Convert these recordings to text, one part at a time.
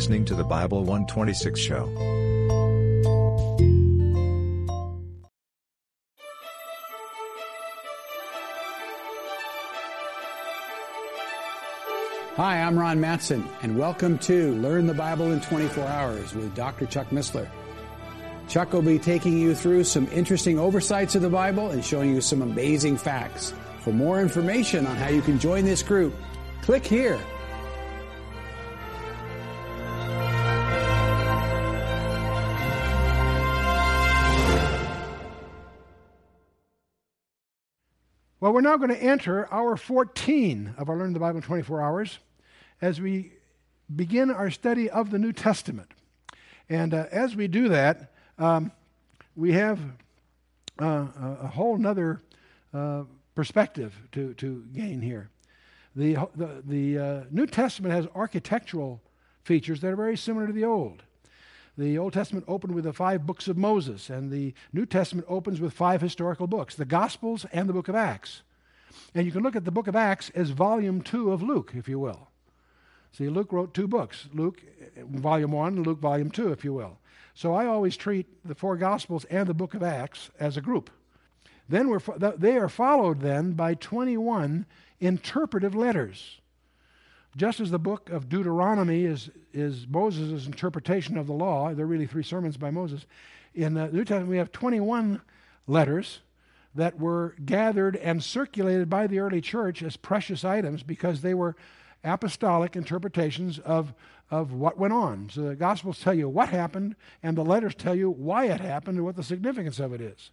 listening to the Bible 126 show. Hi, I'm Ron Matson, and welcome to Learn the Bible in 24 Hours with Dr. Chuck Missler. Chuck will be taking you through some interesting oversights of the Bible and showing you some amazing facts. For more information on how you can join this group, click here. Well, we're now going to enter hour 14 of our Learn the Bible in 24 Hours as we begin our study of the New Testament. And uh, as we do that, um, we have uh, a whole nother uh, perspective to, to gain here. The, the, the uh, New Testament has architectural features that are very similar to the Old. The Old Testament opened with the five books of Moses, and the New Testament opens with five historical books the Gospels and the book of Acts. And you can look at the book of Acts as volume two of Luke, if you will. See, Luke wrote two books Luke, volume one, and Luke, volume two, if you will. So I always treat the four Gospels and the book of Acts as a group. Then we're, they are followed then by 21 interpretive letters. Just as the book of Deuteronomy is, is Moses' interpretation of the law, there are really three sermons by Moses. In the New Testament, we have 21 letters that were gathered and circulated by the early church as precious items because they were apostolic interpretations of, of what went on. So the Gospels tell you what happened, and the letters tell you why it happened and what the significance of it is.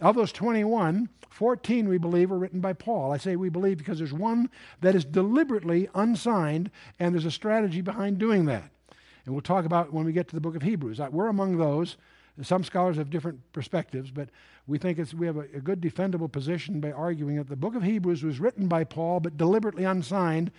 Of those 21, 14 we believe are written by Paul. I say we believe because there's one that is deliberately unsigned, and there's a strategy behind doing that. And we'll talk about when we get to the book of Hebrews. We're among those. Some scholars have different perspectives, but we think we have a, a good defendable position by arguing that the book of Hebrews was written by Paul but deliberately unsigned,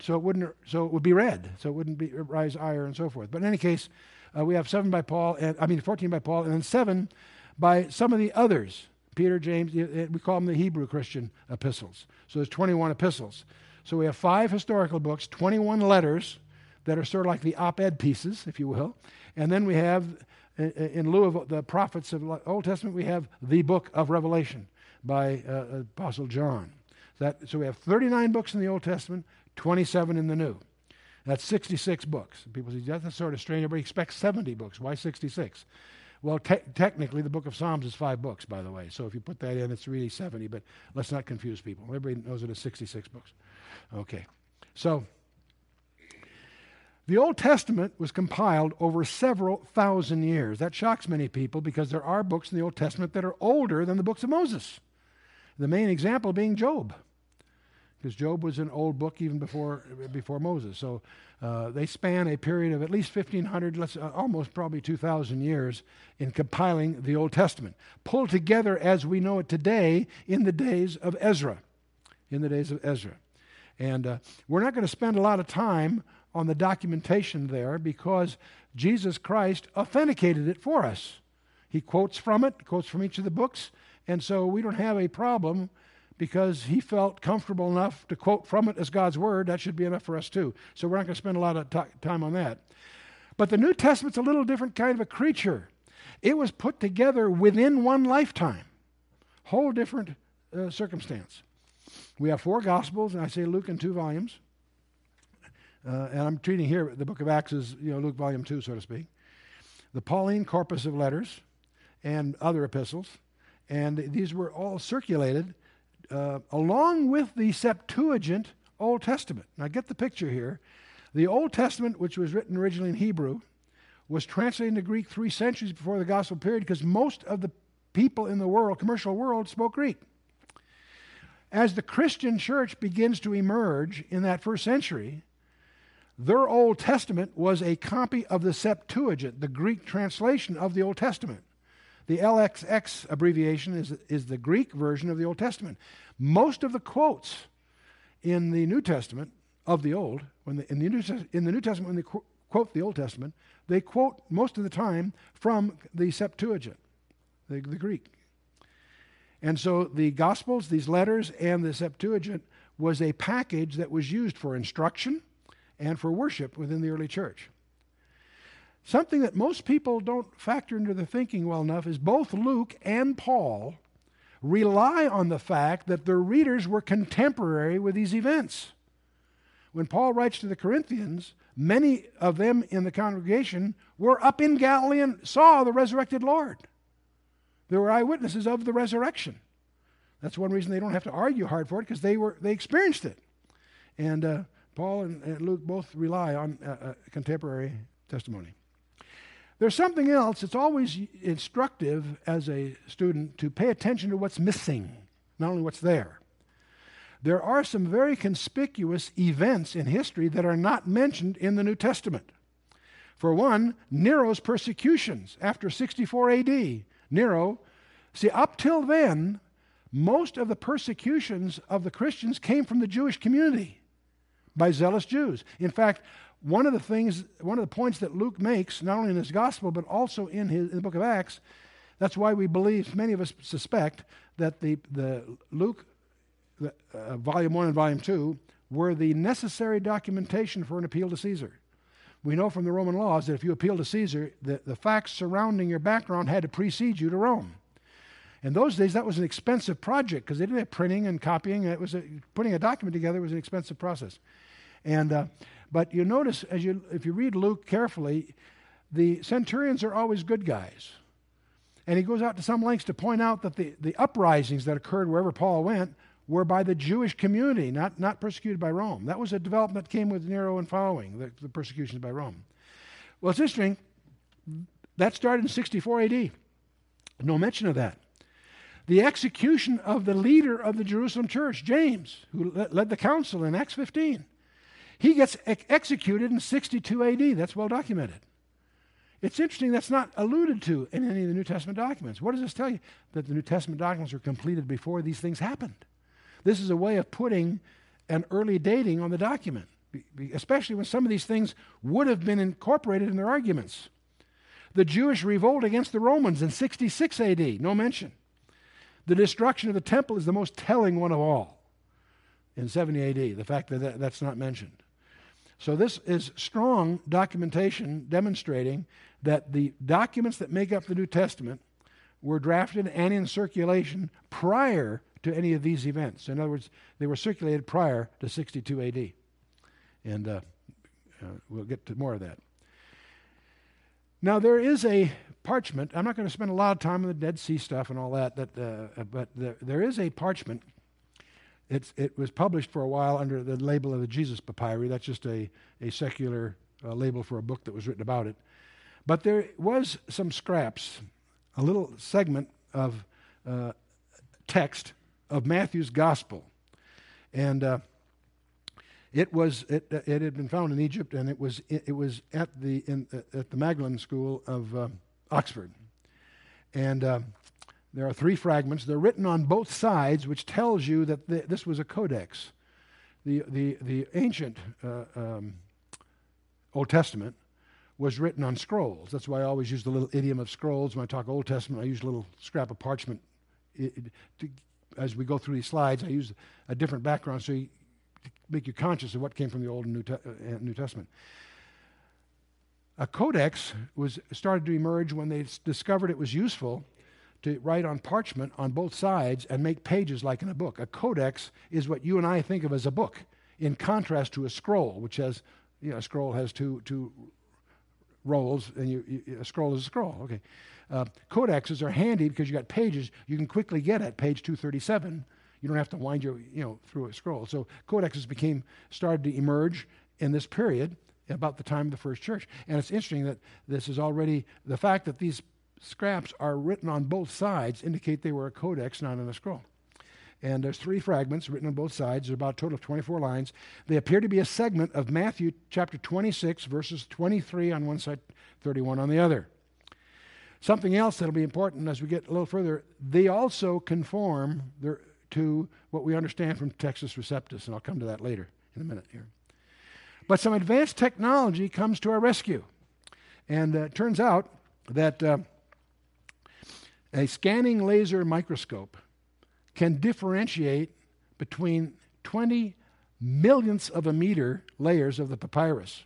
so it wouldn't so it would be read, so it wouldn't be rise ire and so forth. But in any case, uh, we have seven by Paul, and I mean 14 by Paul, and then seven by some of the others. Peter, James, eh, eh, we call them the Hebrew Christian epistles. So there's 21 epistles. So we have five historical books, 21 letters that are sort of like the op ed pieces, if you will. And then we have, eh, in lieu of the prophets of Old Testament, we have the book of Revelation by uh, Apostle John. That, so we have 39 books in the Old Testament, 27 in the New. That's 66 books. People say, that's sort of strange. Everybody expects 70 books. Why 66? Well, te- technically, the book of Psalms is five books, by the way. So if you put that in, it's really 70, but let's not confuse people. Everybody knows it is 66 books. Okay. So the Old Testament was compiled over several thousand years. That shocks many people because there are books in the Old Testament that are older than the books of Moses. The main example being Job because Job was an old book even before, before Moses. So uh, they span a period of at least 1,500, let's, uh, almost probably 2,000 years in compiling the Old Testament, pulled together as we know it today in the days of Ezra. In the days of Ezra. And uh, we're not going to spend a lot of time on the documentation there because Jesus Christ authenticated it for us. He quotes from it, quotes from each of the books, and so we don't have a problem because he felt comfortable enough to quote from it as God's word. That should be enough for us too. So we're not going to spend a lot of t- time on that. But the New Testament's a little different kind of a creature. It was put together within one lifetime, whole different uh, circumstance. We have four Gospels, and I say Luke in two volumes. Uh, and I'm treating here the book of Acts as you know Luke volume two, so to speak. The Pauline corpus of letters and other epistles, and these were all circulated uh, along with the Septuagint Old Testament. Now, get the picture here. The Old Testament, which was written originally in Hebrew, was translated into Greek three centuries before the Gospel period because most of the people in the world, commercial world, spoke Greek. As the Christian church begins to emerge in that first century, their Old Testament was a copy of the Septuagint, the Greek translation of the Old Testament. The LXX abbreviation is, is the Greek version of the Old Testament. Most of the quotes in the New Testament of the Old, when the, in, the New, in the New Testament, when they qu- quote the Old Testament, they quote most of the time from the Septuagint, the, the Greek. And so the Gospels, these letters, and the Septuagint was a package that was used for instruction and for worship within the early church. Something that most people don't factor into their thinking well enough is both Luke and Paul rely on the fact that their readers were contemporary with these events. When Paul writes to the Corinthians, many of them in the congregation were up in Galilee and saw the resurrected Lord. They were eyewitnesses of the resurrection. That's one reason they don't have to argue hard for it because they were they experienced it. And uh, Paul and, and, Luke both rely on uh, uh, contemporary testimony. There's something else. It's always instructive as a student to pay attention to what's missing, not only what's there. There are some very conspicuous events in history that are not mentioned in the New Testament. For one, Nero's persecutions after 64 AD. Nero, see, up till then, most of the persecutions of the Christians came from the Jewish community by zealous Jews. In fact, one of the things, one of the points that Luke makes, not only in his gospel, but also in, his, in the book of Acts, that's why we believe, many of us suspect, that the, the Luke, the, uh, volume 1 and volume 2, were the necessary documentation for an appeal to Caesar. We know from the Roman laws that if you appeal to Caesar, the, the facts surrounding your background had to precede you to Rome. In those days, that was an expensive project because they didn't have printing and copying. It was a, putting a document together was an expensive process. And uh, but you notice as you if you read Luke carefully, the centurions are always good guys. And he goes out to some lengths to point out that the, the uprisings that occurred wherever Paul went were by the Jewish community, not, not persecuted by Rome. That was a development that came with Nero and following, the, the persecutions by Rome. Well, it's interesting. That started in 64 AD. No mention of that. The execution of the leader of the Jerusalem church, James, who led the council in Acts 15. He gets ex- executed in 62 AD. That's well documented. It's interesting that's not alluded to in any of the New Testament documents. What does this tell you? That the New Testament documents were completed before these things happened. This is a way of putting an early dating on the document, especially when some of these things would have been incorporated in their arguments. The Jewish revolt against the Romans in 66 AD, no mention. The destruction of the temple is the most telling one of all in 70 AD, the fact that that's not mentioned. So, this is strong documentation demonstrating that the documents that make up the New Testament were drafted and in circulation prior to any of these events. In other words, they were circulated prior to 62 AD. And uh, uh, we'll get to more of that. Now, there is a parchment. I'm not going to spend a lot of time on the Dead Sea stuff and all that, that uh, but the, there is a parchment it's, it was published for a while under the label of the Jesus Papyri. That's just a, a secular uh, label for a book that was written about it. But there was some scraps, a little segment of uh, text of Matthew's Gospel. And uh, it was it, it had been found in Egypt, and it was it, it was at the in, at the Magdalen School of uh, Oxford, and uh, there are three fragments. They're written on both sides, which tells you that this was a codex. The, the, the ancient uh, um, Old Testament was written on scrolls. That's why I always use the little idiom of scrolls. When I talk Old Testament, I use a little scrap of parchment. It, it, to, as we go through these slides, I use a different background so you, make you conscious of what came from the Old and New, te- uh, New Testament. A codex was started to emerge when they discovered it was useful to write on parchment on both sides and make pages like in a book. A codex is what you and I think of as a book, in contrast to a scroll, which has, you know, a scroll has two, two rolls, and you, you, a scroll is a scroll. Okay. Uh, codexes are handy because you got pages you can quickly get at page 237. You don't have to wind your, you know, through a scroll. So codexes became, started to emerge in this period about the time of the first church. And it's interesting that this is already, the fact that these scraps are written on both sides indicate they were a codex, not in a scroll. And there's three fragments written on both sides. There's about a total of 24 lines. They appear to be a segment of Matthew chapter 26, verses 23 on one side, 31 on the other. Something else that'll be important as we get a little further, they also conform their, to what we understand from Textus Receptus, and I'll come to that later in a minute here. But some advanced technology comes to our rescue. And uh, it turns out that uh, a scanning laser microscope can differentiate between 20 millionths of a meter layers of the papyrus.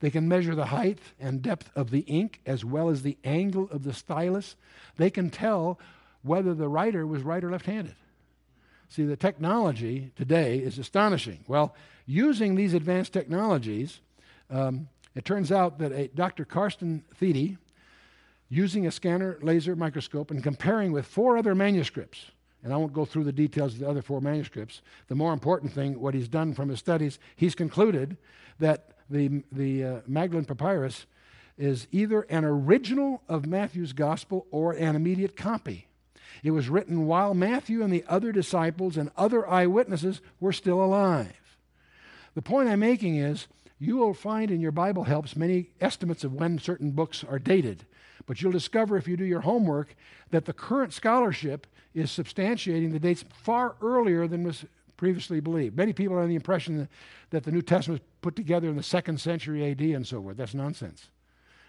They can measure the height and depth of the ink as well as the angle of the stylus. They can tell whether the writer was right or left handed. See, the technology today is astonishing. Well, using these advanced technologies, um, it turns out that a, Dr. Carsten Thiede, using a scanner laser microscope and comparing with four other manuscripts, and I won't go through the details of the other four manuscripts. The more important thing, what he's done from his studies, he's concluded that the, the uh, Magdalen Papyrus is either an original of Matthew's Gospel or an immediate copy. It was written while Matthew and the other disciples and other eyewitnesses were still alive. The point I'm making is you will find in your Bible helps many estimates of when certain books are dated, but you'll discover if you do your homework that the current scholarship is substantiating the dates far earlier than was previously believed. Many people are under the impression that the New Testament was put together in the second century AD and so forth. That's nonsense.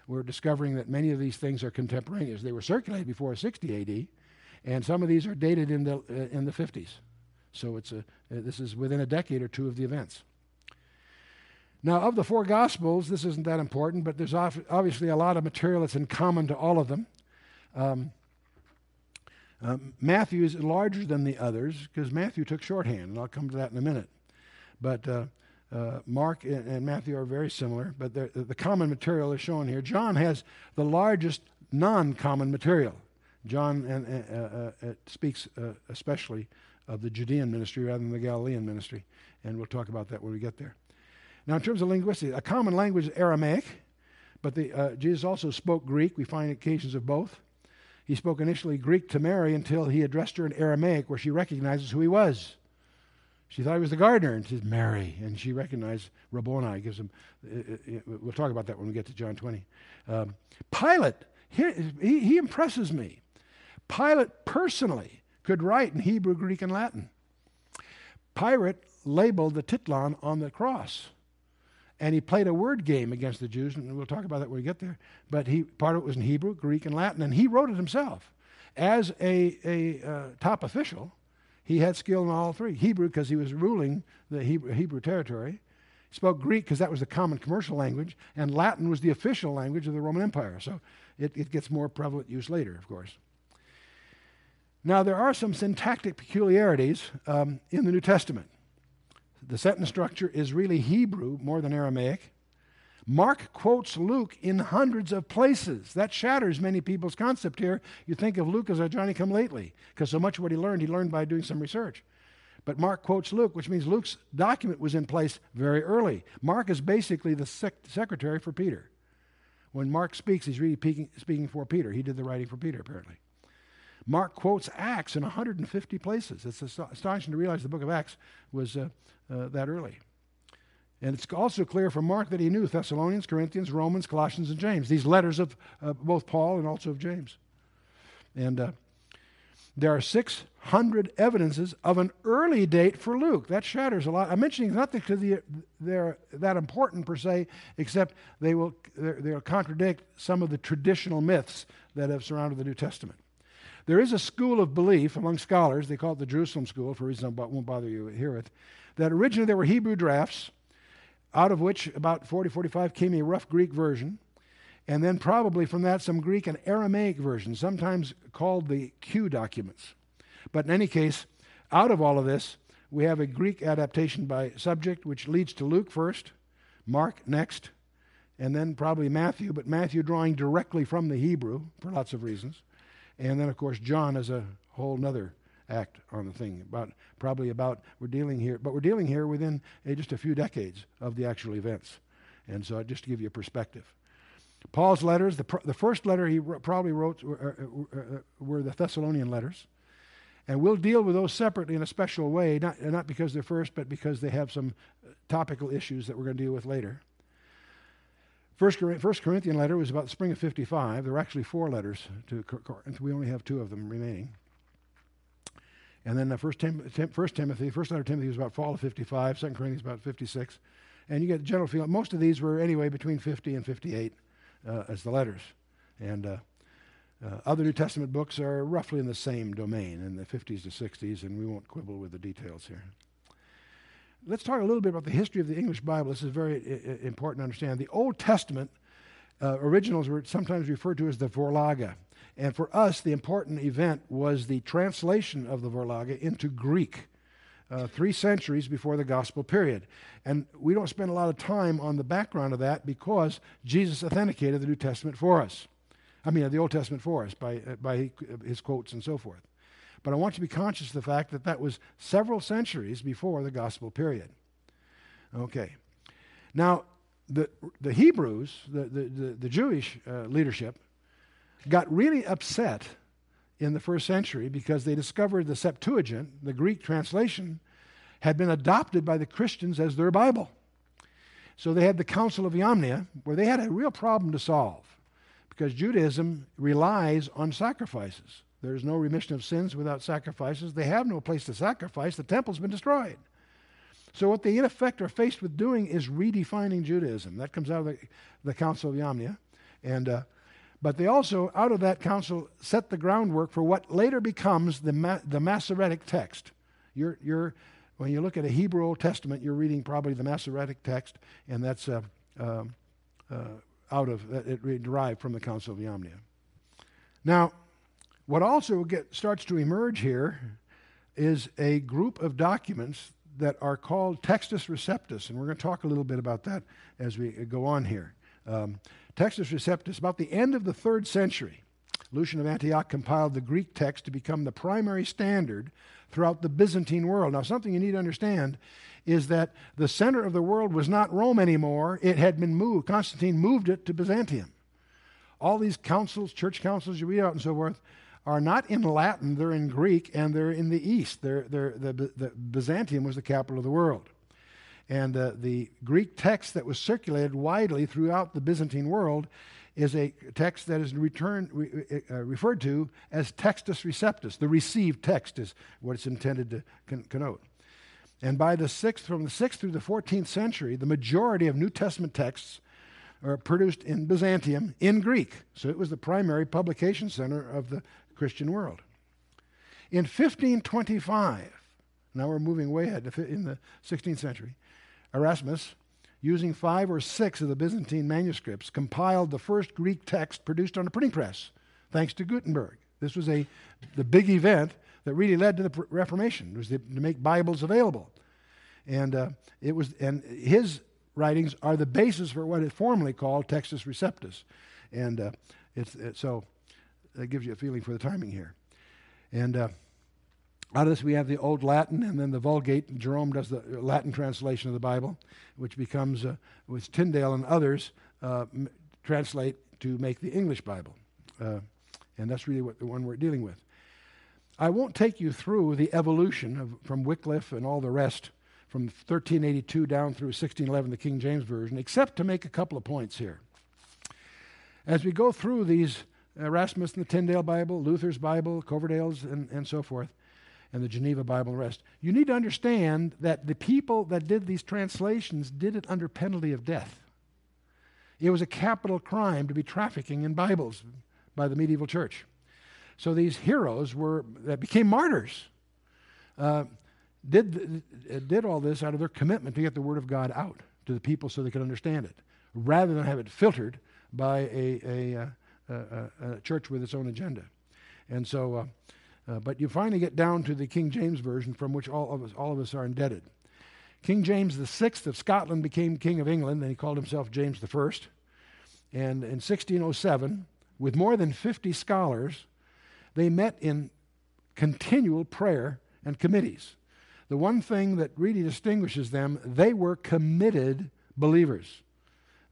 We're discovering that many of these things are contemporaneous. They were circulated before 60 AD, and some of these are dated in the, uh, in the 50s. So it's a, uh, this is within a decade or two of the events. Now, of the four Gospels, this isn't that important, but there's obviously a lot of material that's in common to all of them. Um, um, Matthew is larger than the others because Matthew took shorthand, and I'll come to that in a minute. But uh, uh, Mark and, and, Matthew are very similar, but the common material is shown here. John has the largest non common material. John uh, uh, uh, speaks especially of the Judean ministry rather than the Galilean ministry, and we'll talk about that when we get there. Now, in terms of linguistics, a common language is Aramaic, but the, Jesus also spoke Greek. We find occasions of both. He spoke initially Greek to Mary until he addressed her in Aramaic, where she recognizes who he was. She thought he was the gardener, and says Mary, and she recognized Rabboni. Gives him. Uh, uh, uh, we'll talk about that when we get to John 20. Um, Pilate, he, he, he impresses me. Pilate personally could write in Hebrew, Greek, and Latin. Pilate labeled the titlan on the cross. And he played a word game against the Jews, and we'll talk about that when we get there. But he, part of it was in Hebrew, Greek, and Latin, and he wrote it himself. As a, a uh, top official, he had skill in all three. Hebrew, because he was ruling the Hebrew, Hebrew territory. He spoke Greek, because that was the common commercial language, and Latin was the official language of the Roman Empire. So it, it gets more prevalent use later, of course. Now, there are some syntactic peculiarities um, in the New Testament. The sentence structure is really Hebrew more than Aramaic. Mark quotes Luke in hundreds of places. That shatters many people's concept here. You think of Luke as a Johnny come lately, because so much of what he learned, he learned by doing some research. But Mark quotes Luke, which means Luke's document was in place very early. Mark is basically the sec- secretary for Peter. When Mark speaks, he's really speaking, speaking for Peter. He did the writing for Peter, apparently. Mark quotes Acts in 150 places. It's astonishing to realize the book of Acts was uh, uh, that early. And it's also clear from Mark that he knew Thessalonians, Corinthians, Romans, Colossians, and James, these letters of uh, both Paul and also of James. And uh, there are 600 evidences of an early date for Luke. That shatters a lot. I'm mentioning not because they're that important per se, except they will they'll contradict some of the traditional myths that have surrounded the New Testament. There is a school of belief among scholars, they call it the Jerusalem School for reasons I won't bother you here with, that originally there were Hebrew drafts, out of which about 40, 45 came a rough Greek version, and then probably from that some Greek and Aramaic versions, sometimes called the Q documents. But in any case, out of all of this, we have a Greek adaptation by subject, which leads to Luke first, Mark next, and then probably Matthew, but Matthew drawing directly from the Hebrew for lots of reasons. And then, of course, John is a whole nother act on the thing. About probably about we're dealing here, but we're dealing here within uh, just a few decades of the actual events. And so, just to give you a perspective, Paul's letters, the, pr- the first letter he probably wrote were, uh, uh, were the Thessalonian letters. And we'll deal with those separately in a special way, not, not because they're first, but because they have some topical issues that we're going to deal with later. First, First Corinthian letter was about the spring of 55. There were actually four letters to Corinth. We only have two of them remaining. And then the first, Tim, Tim, first Timothy, first letter Timothy was about fall of 55, Second Corinthians about 56. And you get the general feeling, most of these were anyway between 50 and 58 uh, as the letters. And uh, uh, other New Testament books are roughly in the same domain, in the 50s to 60s, and we won't quibble with the details here. Let's talk a little bit about the history of the English Bible. This is very I- important to understand. The Old Testament uh, originals were sometimes referred to as the Vorlage. And for us, the important event was the translation of the Vorlage into Greek. Uh, three centuries before the gospel period. And we don't spend a lot of time on the background of that because Jesus authenticated the New Testament for us. I mean, the Old Testament for us by, uh, by his quotes and so forth. But I want you to be conscious of the fact that that was several centuries before the gospel period. Okay. Now, the, the Hebrews, the, the, the, the Jewish uh, leadership, got really upset in the first century because they discovered the Septuagint, the Greek translation, had been adopted by the Christians as their Bible. So they had the Council of Yamnia, where they had a real problem to solve because Judaism relies on sacrifices. There's no remission of sins without sacrifices. They have no place to sacrifice. The temple's been destroyed. So, what they in effect are faced with doing is redefining Judaism. That comes out of the, the Council of Yamnia. And uh, but they also, out of that council, set the groundwork for what later becomes the, Ma- the Masoretic text. You're, you're, when you look at a Hebrew Old Testament, you're reading probably the Masoretic text, and that's uh, uh, uh, out of, it derived from the Council of Yamnia. Now, what also get, starts to emerge here is a group of documents that are called Textus Receptus, and we're going to talk a little bit about that as we go on here. Um, Textus Receptus, about the end of the third century, Lucian of Antioch compiled the Greek text to become the primary standard throughout the Byzantine world. Now, something you need to understand is that the center of the world was not Rome anymore, it had been moved. Constantine moved it to Byzantium. All these councils, church councils you read out and so forth, are not in Latin, they're in Greek, and they're in the East. They're, they're, the, the Byzantium was the capital of the world. And uh, the Greek text that was circulated widely throughout the Byzantine world is a text that is returned, re, uh, referred to as Textus Receptus. The received text is what it's intended to con- connote. And by the sixth, from the sixth through the 14th century, the majority of New Testament texts are produced in Byzantium in Greek. So it was the primary publication center of the Christian world. In 1525, now we're moving way ahead in the 16th century, Erasmus, using five or six of the Byzantine manuscripts, compiled the first Greek text produced on a printing press, thanks to Gutenberg. This was a, the big event that really led to the Reformation, was to make Bibles available. And, uh, it was, and his writings are the basis for what is formally called Textus Receptus. And uh, it's, it, so that gives you a feeling for the timing here. And uh, out of this, we have the Old Latin and then the Vulgate. Jerome does the Latin translation of the Bible, which becomes, uh, with Tyndale and others, uh, m- translate to make the English Bible. Uh, and that's really what the one we're dealing with. I won't take you through the evolution of, from Wycliffe and all the rest from 1382 down through 1611, the King James Version, except to make a couple of points here. As we go through these Erasmus and the Tyndale Bible, Luther's Bible, Coverdale's, and, and so forth, and the Geneva Bible and rest. You need to understand that the people that did these translations did it under penalty of death. It was a capital crime to be trafficking in Bibles by the medieval church. So these heroes were that became martyrs. Uh, did did all this out of their commitment to get the word of God out to the people so they could understand it, rather than have it filtered by a a, uh, a, church with its own agenda. And so. Uh, uh, but you finally get down to the King James Version, from which all of us, all of us are indebted. King James VI of Scotland became King of England, and he called himself James I. And in 1607, with more than 50 scholars, they met in continual prayer and committees. The one thing that really distinguishes them, they were committed believers.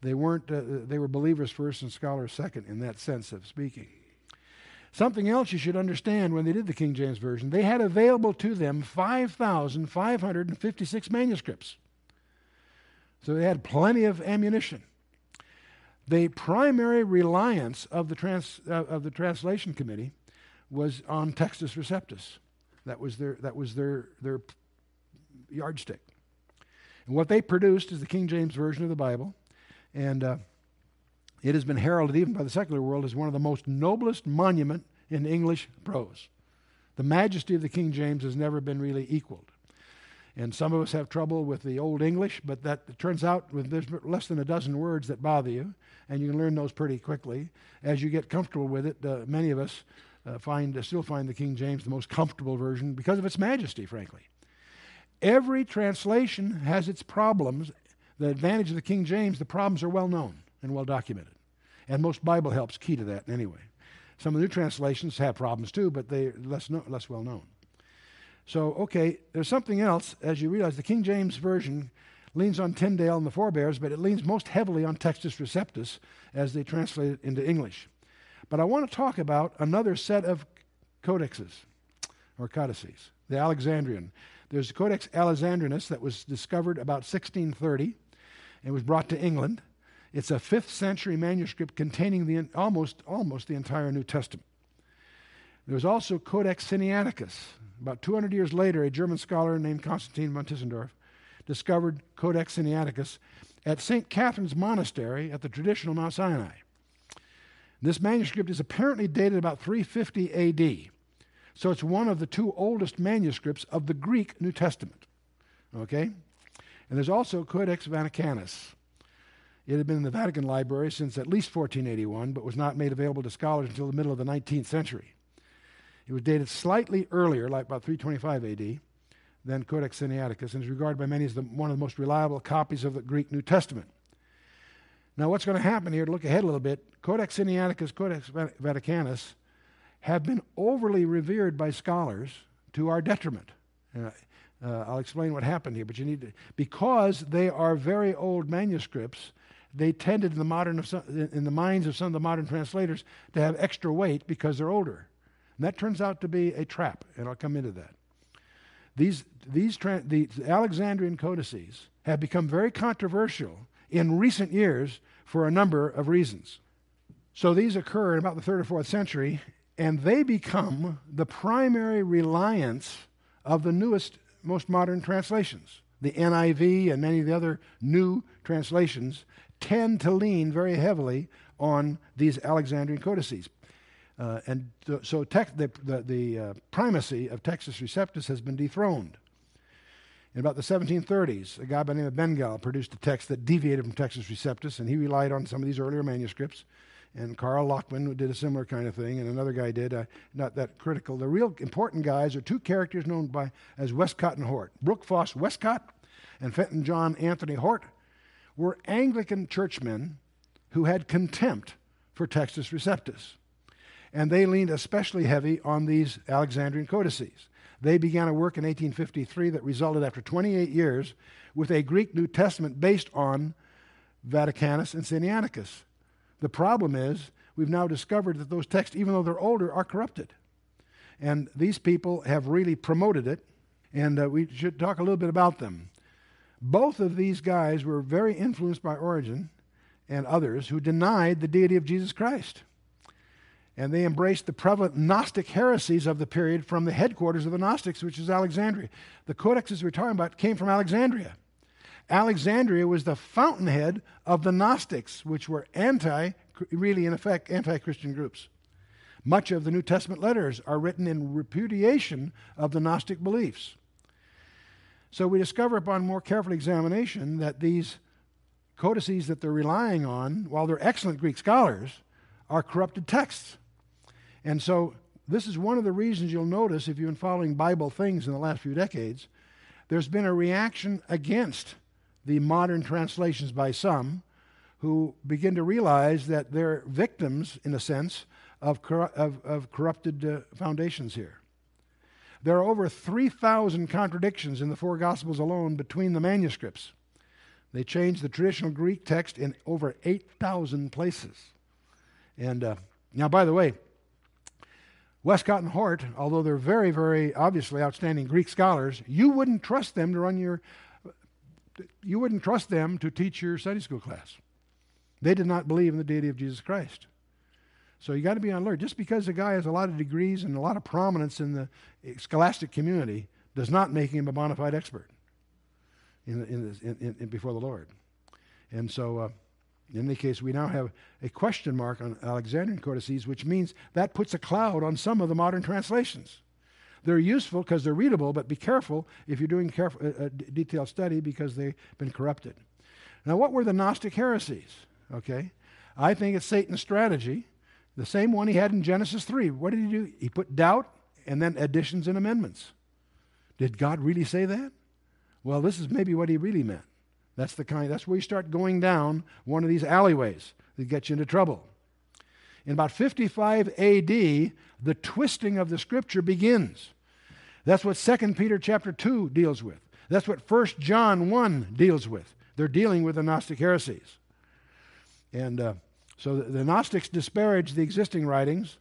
They weren't, uh, they were believers first and scholars second in that sense of speaking. Something else you should understand when they did the King James Version, they had available to them 5,556 manuscripts. So they had plenty of ammunition. The primary reliance of the, trans, uh, of the translation committee was on Textus Receptus. That was their, that was their, their yardstick. And what they produced is the King James Version of the Bible. And uh, it has been heralded even by the secular world as one of the most noblest monument in English prose. The majesty of the King James has never been really equaled. And some of us have trouble with the Old English, but that it turns out there's less than a dozen words that bother you, and you can learn those pretty quickly. As you get comfortable with it, uh, many of us uh, find uh, still find the King James the most comfortable version because of its majesty, frankly. Every translation has its problems. The advantage of the King James, the problems are well known and well documented. And most Bible helps key to that anyway. Some of the new translations have problems too, but they're less, no, less well known. So, okay, there's something else as you realize the King James Version leans on Tyndale and the forebears, but it leans most heavily on Textus Receptus as they translate it into English. But I want to talk about another set of codexes or codices, the Alexandrian. There's the Codex Alexandrinus that was discovered about 1630 and was brought to England. It's a 5th century manuscript containing the, almost, almost the entire New Testament. There's also Codex Sinaiticus. About 200 years later, a German scholar named Constantine von Tischendorf discovered Codex Sinaiticus at St. Catherine's Monastery at the traditional Mount Sinai. This manuscript is apparently dated about 350 AD. So it's one of the two oldest manuscripts of the Greek New Testament. Okay? And there's also Codex Vaticanus. It had been in the Vatican Library since at least 1481, but was not made available to scholars until the middle of the 19th century. It was dated slightly earlier, like about 325 AD, than Codex Sinaiticus, and is regarded by many as the, one of the most reliable copies of the Greek New Testament. Now, what's going to happen here, to look ahead a little bit, Codex Sinaiticus, Codex Vaticanus have been overly revered by scholars to our detriment. Uh, uh, I'll explain what happened here, but you need to, because they are very old manuscripts, they tended in the, modern some, in the minds of some of the modern translators to have extra weight because they're older. And that turns out to be a trap, and I'll come into that. These, these tra- the Alexandrian codices have become very controversial in recent years for a number of reasons. So these occur in about the third or fourth century, and they become the primary reliance of the newest, most modern translations. The NIV and many of the other new translations tend to lean very heavily on these Alexandrian codices. Uh, and th- so tec- the, the, the uh, primacy of Textus Receptus has been dethroned. In about the 1730s, a guy by the name of Bengel produced a text that deviated from Textus Receptus, and he relied on some of these earlier manuscripts. And Karl Lachmann did a similar kind of thing, and another guy did. Uh, not that critical. The real important guys are two characters known by as Westcott and Hort. Brooke Foss Westcott and Fenton John Anthony Hort were Anglican churchmen who had contempt for Textus Receptus. And they leaned especially heavy on these Alexandrian codices. They began a work in 1853 that resulted after 28 years with a Greek New Testament based on Vaticanus and Sinaiticus. The problem is, we've now discovered that those texts, even though they're older, are corrupted. And these people have really promoted it, and uh, we should talk a little bit about them. Both of these guys were very influenced by Origen and others who denied the deity of Jesus Christ. And they embraced the prevalent Gnostic heresies of the period from the headquarters of the Gnostics, which is Alexandria. The codexes we're talking about came from Alexandria. Alexandria was the fountainhead of the Gnostics, which were anti, really in effect, anti Christian groups. Much of the New Testament letters are written in repudiation of the Gnostic beliefs. So we discover upon more careful examination that these codices that they're relying on, while they're excellent Greek scholars, are corrupted texts. And so this is one of the reasons you'll notice if you've been following Bible things in the last few decades, there's been a reaction against the modern translations by some who begin to realize that they're victims, in a sense, of, cor- of, of corrupted uh, foundations here. There are over 3,000 contradictions in the four Gospels alone between the manuscripts. They changed the traditional Greek text in over 8,000 places. And uh, now, by the way, Westcott and Hort, although they're very, very obviously outstanding Greek scholars, you wouldn't trust them to run your you wouldn't trust them to teach your Sunday school class. They did not believe in the deity of Jesus Christ. So you got to be on alert. Just because a guy has a lot of degrees and a lot of prominence in the scholastic community does not make him a bona fide expert in, in, in, in before the Lord. And so, uh, in any case, we now have a question mark on Alexandrian codices, which means that puts a cloud on some of the modern translations. They're useful because they're readable, but be careful if you're doing careful, uh, uh, detailed study because they've been corrupted. Now, what were the Gnostic heresies? Okay, I think it's Satan's strategy, the same one he had in Genesis 3. What did he do? He put doubt and then additions and amendments. Did God really say that? Well, this is maybe what he really meant. That's the kind that's where you start going down one of these alleyways that get you into trouble. In about 55 AD, the twisting of the scripture begins. That's what 2 Peter chapter 2 deals with. That's what 1 John 1 deals with. They're dealing with the Gnostic heresies. And uh, so the, the Gnostics disparaged the existing writings.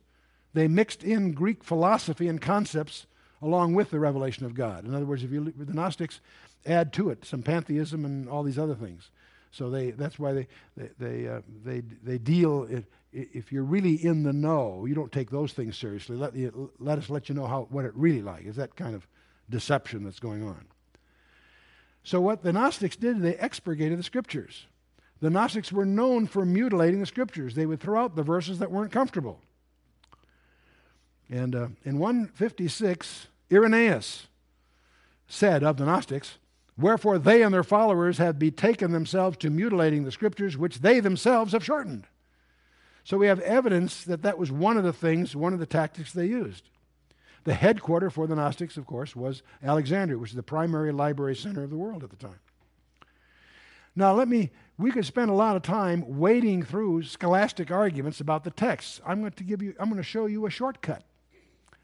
They mixed in Greek philosophy and concepts along with the revelation of God. In other words, if you the Gnostics add to it some pantheism and all these other things. So they that's why they they they uh, they, they deal it, if you're really in the know, you don't take those things seriously. Let, let us let you know how, what it really like. Is that kind of deception that's going on? So what the Gnostics did, they expurgated the scriptures. The Gnostics were known for mutilating the scriptures. They would throw out the verses that weren't comfortable. And uh, in 156, Irenaeus said of the Gnostics, Wherefore they and their followers have betaken themselves to mutilating the scriptures, which they themselves have shortened. So we have evidence that that was one of the things, one of the tactics they used. The headquarter for the Gnostics, of course, was Alexandria, which is the primary library center of the world at the time. Now, let me, we could spend a lot of time wading through scholastic arguments about the texts. I'm going to give you, I'm going to show you a shortcut.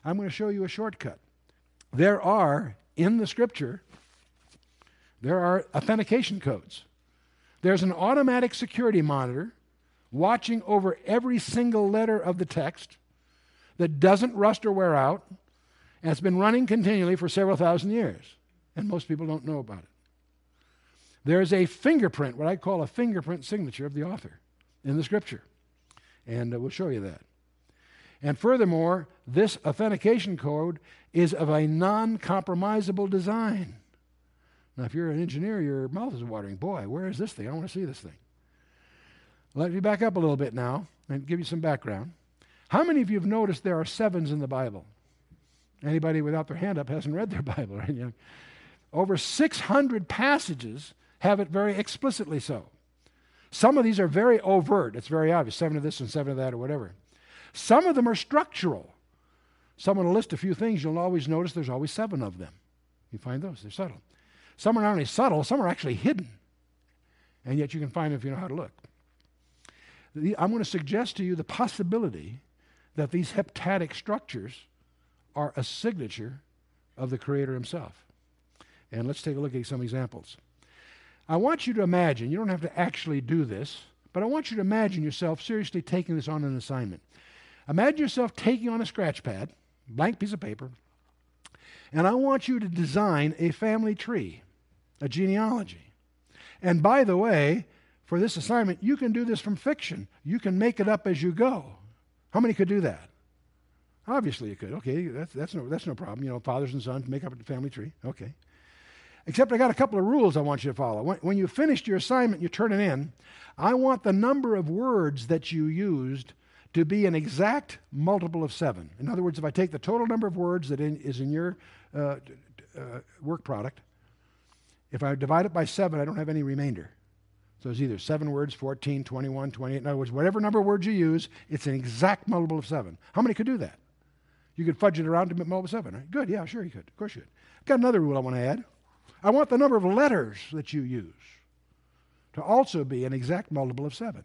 I'm going to show you a shortcut. There are, in the scripture, there are authentication codes. There's an automatic security monitor watching over every single letter of the text that doesn't rust or wear out, and it's been running continually for several thousand years. And most people don't know about it. There's a fingerprint, what I call a fingerprint signature of the author in the scripture. And uh, we'll show you that. And furthermore, this authentication code is of a non compromisable design. Now, if you're an engineer, your mouth is watering. Boy, where is this thing? I want to see this thing. Let me back up a little bit now and give you some background. How many of you have noticed there are sevens in the Bible? Anybody without their hand up hasn't read their Bible, right? Over 600 passages have it very explicitly so. Some of these are very overt. It's very obvious. Seven of this and seven of that or whatever. Some of them are structural. Someone to list a few things. You'll always notice there's always seven of them. You find those. They're subtle. Some are not only subtle, some are actually hidden. And yet you can find them if you know how to look. I'm going to suggest to you the possibility that these heptadic structures are a signature of the Creator Himself. And let's take a look at some examples. I want you to imagine, you don't have to actually do this, but I want you to imagine yourself seriously taking this on an assignment. Imagine yourself taking on a scratch pad, blank piece of paper, and I want you to design a family tree, a genealogy. And by the way, for this assignment, you can do this from fiction. You can make it up as you go. How many could do that? Obviously, you could. Okay, that's, that's, no, that's no problem. You know, fathers and sons make up a family tree. Okay. Except I got a couple of rules I want you to follow. When, when you finished your assignment, you turn it in. I want the number of words that you used to be an exact multiple of seven. In other words, if I take the total number of words that in, is in your uh, uh, work product, if I divide it by seven, I don't have any remainder. So it's either seven words, 14, 21, 28. In other words, whatever number of words you use, it's an exact multiple of seven. How many could do that? You could fudge it around to multiple of seven, right? Good, yeah, sure you could. Of course you could. Got another rule I want to add. I want the number of letters that you use to also be an exact multiple of seven.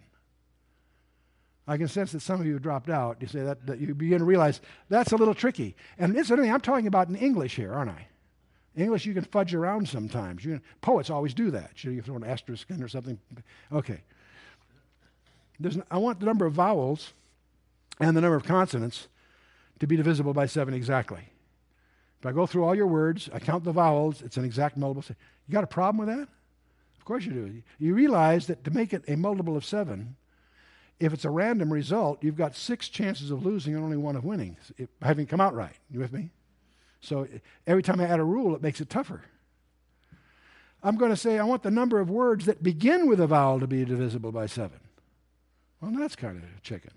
I can sense that some of you dropped out. You say that, that you begin to realize that's a little tricky. And incidentally, I'm talking about in English here, aren't I? English, you can fudge around sometimes. Poets always do that. You, you throw an asterisk in or something. Okay. An, I want the number of vowels and the number of consonants to be divisible by seven exactly. If I go through all your words, I count the vowels, it's an exact multiple. You got a problem with that? Of course you do. You realize that to make it a multiple of seven, if it's a random result, you've got six chances of losing and only one of winning, having come out right. You with me? So every time I add a rule, it makes it tougher. I'm going to say I want the number of words that begin with a vowel to be divisible by seven. Well, that's kind of chicken.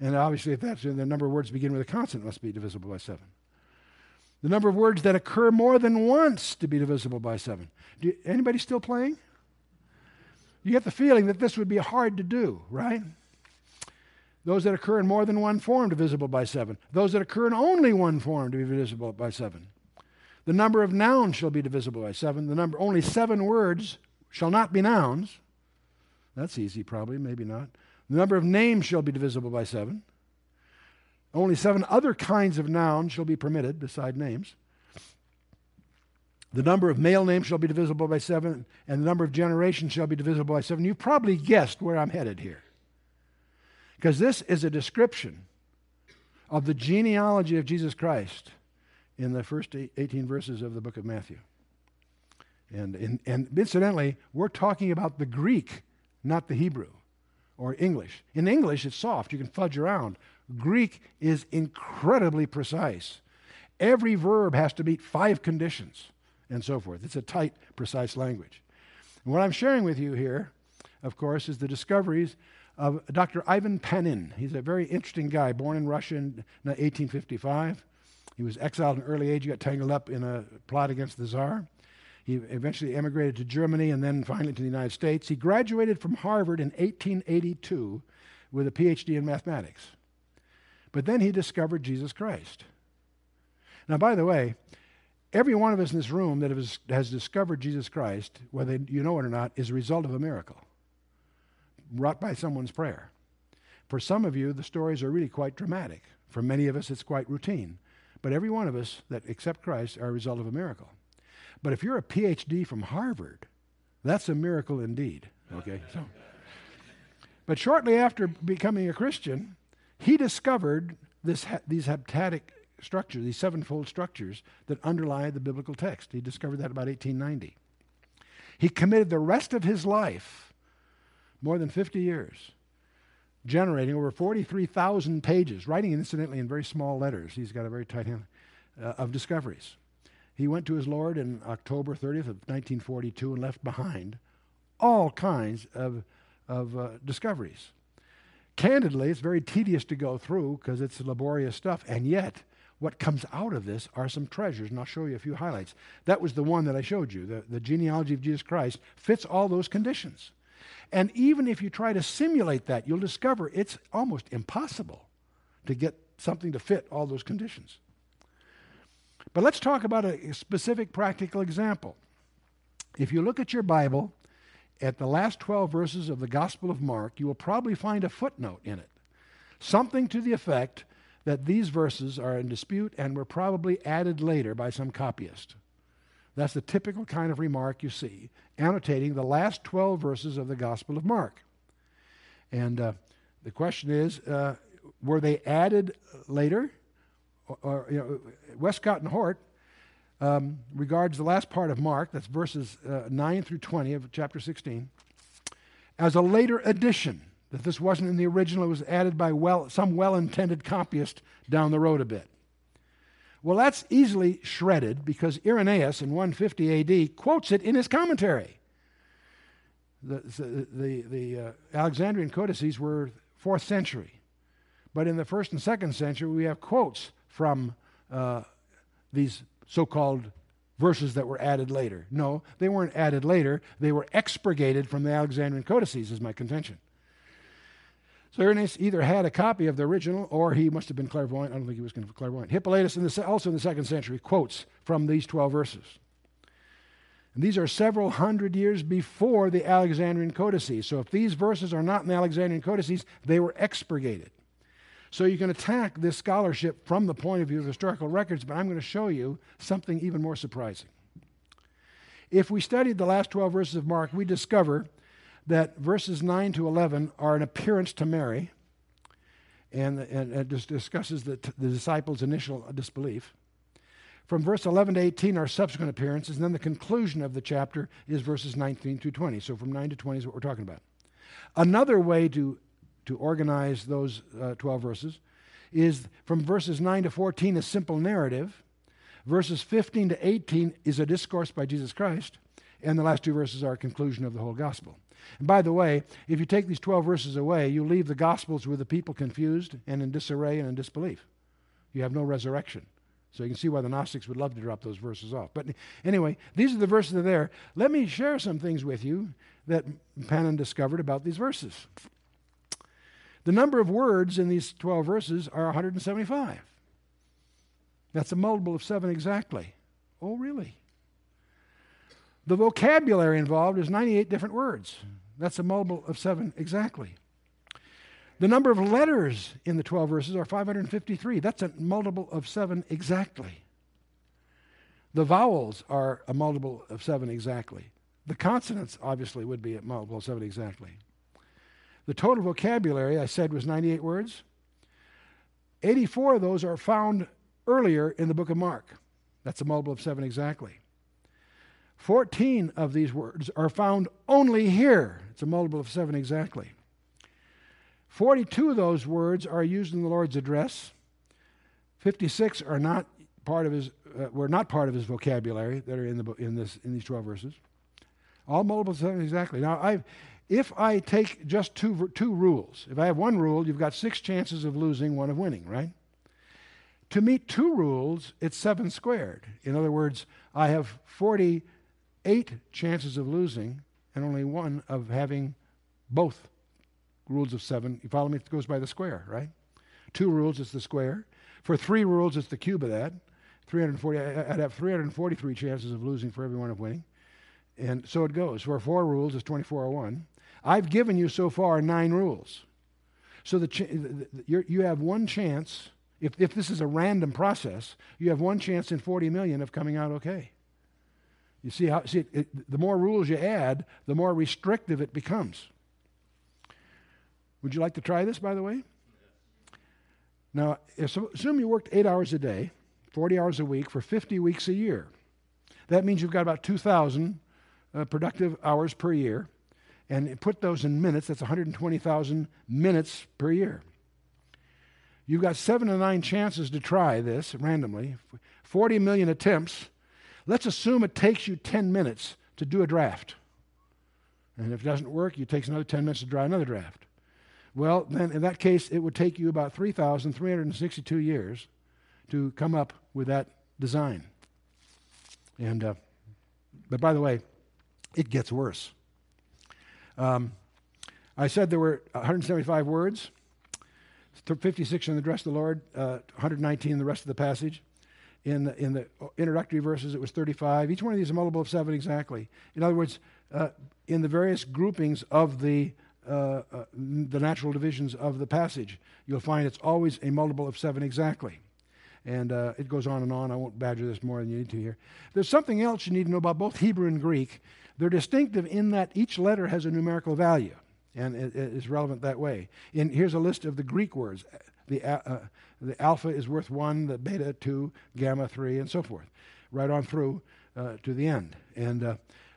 And obviously, if that's the number of words begin with a consonant, must be divisible by seven. The number of words that occur more than once to be divisible by 7. Do you, anybody still playing? You get the feeling that this would be hard to do, right? Those that occur in more than one form divisible by 7. Those that occur in only one form to be divisible by 7. The number of nouns shall be divisible by 7. The number only 7 words shall not be nouns. That's easy probably, maybe not. The number of names shall be divisible by 7. Only seven other kinds of nouns shall be permitted beside names. The number of male names shall be divisible by seven, and the number of generations shall be divisible by seven. You've probably guessed where I'm headed here. Because this is a description of the genealogy of Jesus Christ in the first 18 verses of the book of Matthew. And, in, and incidentally, we're talking about the Greek, not the Hebrew or English. In English, it's soft, you can fudge around. Greek is incredibly precise. Every verb has to meet five conditions and so forth. It's a tight, precise language. And what I'm sharing with you here, of course, is the discoveries of Dr. Ivan Panin. He's a very interesting guy, born in Russia in 1855. He was exiled in early age. He got tangled up in a plot against the Tsar. He eventually emigrated to Germany and then finally to the United States. He graduated from Harvard in 1882 with a PhD in mathematics. But then he discovered Jesus Christ. Now, by the way, every one of us in this room that has, has discovered Jesus Christ, whether you know it or not, is a result of a miracle wrought by someone's prayer. For some of you, the stories are really quite dramatic. For many of us, it's quite routine. But every one of us that accept Christ are a result of a miracle. But if you're a PhD from Harvard, that's a miracle indeed. Okay? So, but shortly after becoming a Christian, he discovered this, these heptadic structures, these sevenfold structures that underlie the biblical text. He discovered that about 1890. He committed the rest of his life, more than 50 years, generating over 43,000 pages, writing incidentally in very small letters. He's got a very tight hand uh, of discoveries. He went to his Lord in October 30th of 1942 and left behind all kinds of, of uh, discoveries candidly, it's very tedious to go through because it's laborious stuff. And yet, what comes out of this are some treasures, and I'll show you a few highlights. That was the one that I showed you. The, the genealogy of Jesus Christ fits all those conditions. And even if you try to simulate that, you'll discover it's almost impossible to get something to fit all those conditions. But let's talk about a specific practical example. If you look at your Bible at the last 12 verses of the Gospel of Mark, you will probably find a footnote in it. Something to the effect that these verses are in dispute and were probably added later by some copyist. That's the typical kind of remark you see, annotating the last 12 verses of the Gospel of Mark. And uh, the question is uh, were they added later? Or, or, you know, Westcott and Hort um, regards the last part of Mark, that's verses uh, 9 through 20 of chapter 16, as a later addition. That this wasn't in the original, it was added by well, some well intended copyist down the road a bit. Well, that's easily shredded because Irenaeus in 150 AD quotes it in his commentary. The, the, the, the uh, Alexandrian codices were fourth century. But in the first and second century, we have quotes from uh, these so called verses that were added later. No, they weren't added later. They were expurgated from the Alexandrian codices, is my contention. So either had a copy of the original or he must have been clairvoyant. I don't think he was clairvoyant. Hippolytus, in the, also in the second century, quotes from these 12 verses. And these are several hundred years before the Alexandrian codices. So if these verses are not in the Alexandrian codices, they were expurgated. So you can attack this scholarship from the point of view of historical records, but I'm going to show you something even more surprising. If we studied the last 12 verses of Mark, we discover that verses 9 to 11 are an appearance to Mary, and, and it just discusses the, the disciples' initial disbelief. From verse 11 to 18 are subsequent appearances, and then the conclusion of the chapter is verses 19 through 20. So from 9 to 20 is what we're talking about. Another way to to organize those uh, 12 verses is from verses 9 to 14 a simple narrative verses 15 to 18 is a discourse by jesus christ and the last two verses are a conclusion of the whole gospel and by the way if you take these 12 verses away you leave the gospels with the people confused and in disarray and in disbelief you have no resurrection So you can see why the Gnostics would love to drop those verses off. But anyway, these are the verses that are there. Let me share some things with you that Panin discovered about these verses. The number of words in these 12 verses are 175. That's a multiple of 7 exactly. Oh, really? The vocabulary involved is 98 different words. That's a multiple of 7 exactly. The number of letters in the 12 verses are 553. That's a multiple of 7 exactly. The vowels are a multiple of 7 exactly. The consonants, obviously, would be a multiple of 7 exactly. The total vocabulary, I said, was 98 words. 84 of those are found earlier in the book of Mark. That's a multiple of 7 exactly. 14 of these words are found only here. It's a multiple of 7 exactly. 42 of those words are used in the Lord's address. 56 are not part of his uh, were not part of his vocabulary that are in the in this in these 12 verses. All multiples exactly. Now I if I take just two two rules, if I have one rule, you've got 6 chances of losing, one of winning, right? To meet two rules, it's 7 squared. In other words, I have 48 chances of losing and only one of having both rules of seven. You follow me? It goes by the square, right? Two rules, it's the square. For three rules, it's the cube of that. 340, I'd have 343 chances of losing for every one of winning. And so it goes. For four rules, it's 2401. I've given you so far nine rules. So the ch- you have one chance, if, if this is a random process, you have one chance in 40 million of coming out okay. You see how, see, it, the more rules you add, the more restrictive it becomes. Would you like to try this, by the way? Now, assume you worked eight hours a day, 40 hours a week, for 50 weeks a year. That means you've got about 2,000 uh, productive hours per year. And put those in minutes, that's 120,000 minutes per year. You've got seven to nine chances to try this randomly, 40 million attempts. Let's assume it takes you 10 minutes to do a draft. And if it doesn't work, it takes another 10 minutes to draw another draft. Well, then in that case, it would take you about 3,362 years to come up with that design. And, uh, but by the way, it gets worse. Um, I said there were 175 words, 56 in the address of the Lord, uh, 119 in the rest of the passage. In the, in the introductory verses, it was 35. Each one of these is a multiple of seven exactly. In other words, uh, in the various groupings of the uh, uh, the natural divisions of the passage, you'll find it's always a multiple of seven exactly. And uh, it goes on and on. I won't badger this more than you need to here. There's something else you need to know about both Hebrew and Greek. They're distinctive in that each letter has a numerical value, and it, it is relevant that way. And here's a list of the Greek words. The, uh, the alpha is worth one, the beta two, gamma three, and so forth, right on through uh, to the end. And uh,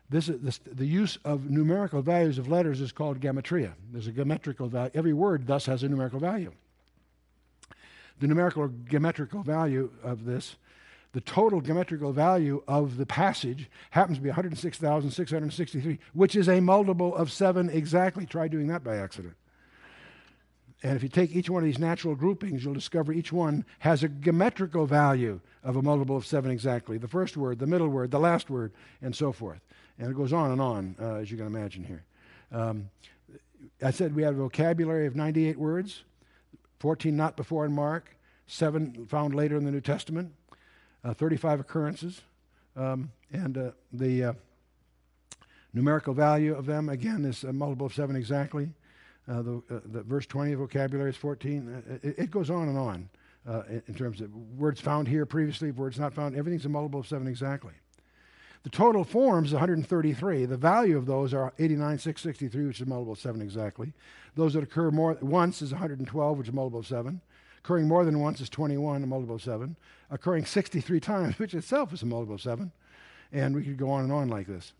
this, this, the use of numerical values of letters is called gematria. There's a geometrical value. Every word thus has a numerical value. The numerical or geometrical value of this, the total geometrical value of the passage happens to be 106,663, which is a multiple of 7 exactly. Try doing that by accident. And if you take each one of these natural groupings, you'll discover each one has a geometrical value of a multiple of 7 exactly. The first word, the middle word, the last word, and so forth. And it goes on and on, uh, as you can imagine here. Um, I said we had a vocabulary of 98 words, 14 not before in Mark, 7 found later in the New Testament, uh, 35 occurrences. Um, and uh, the uh, numerical value of them, again, is a multiple of 7 exactly. Uh, the, uh, the, verse 20 vocabulary is 14. It, it, goes on and on in, in terms of words found here previously, words not found. Everything's a multiple of 7 exactly. The total forms 133. The value of those are 89,663, which is a multiple of 7 exactly. Those that occur more once is 112, which is a multiple of 7. Occurring more than once is 21, a multiple of 7. Occurring 63 times, which itself is a multiple of 7. And we could go on and on like this.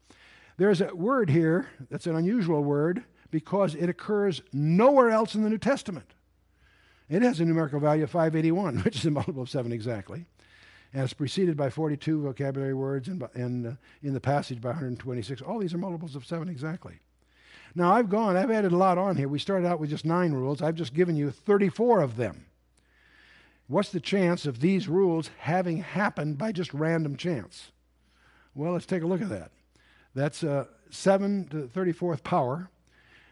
There's a word here that's an unusual word because it occurs nowhere else in the New Testament. It has a numerical value of 581, which is a multiple of 7 exactly and it's preceded by 42 vocabulary words and, uh, in the passage by 126. All these are multiples of 7 exactly. Now, I've gone, I've added a lot on here. We started out with just nine rules. I've just given you 34 of them. What's the chance of these rules having happened by just random chance? Well, let's take a look at that. That's uh, 7 to the 34th power,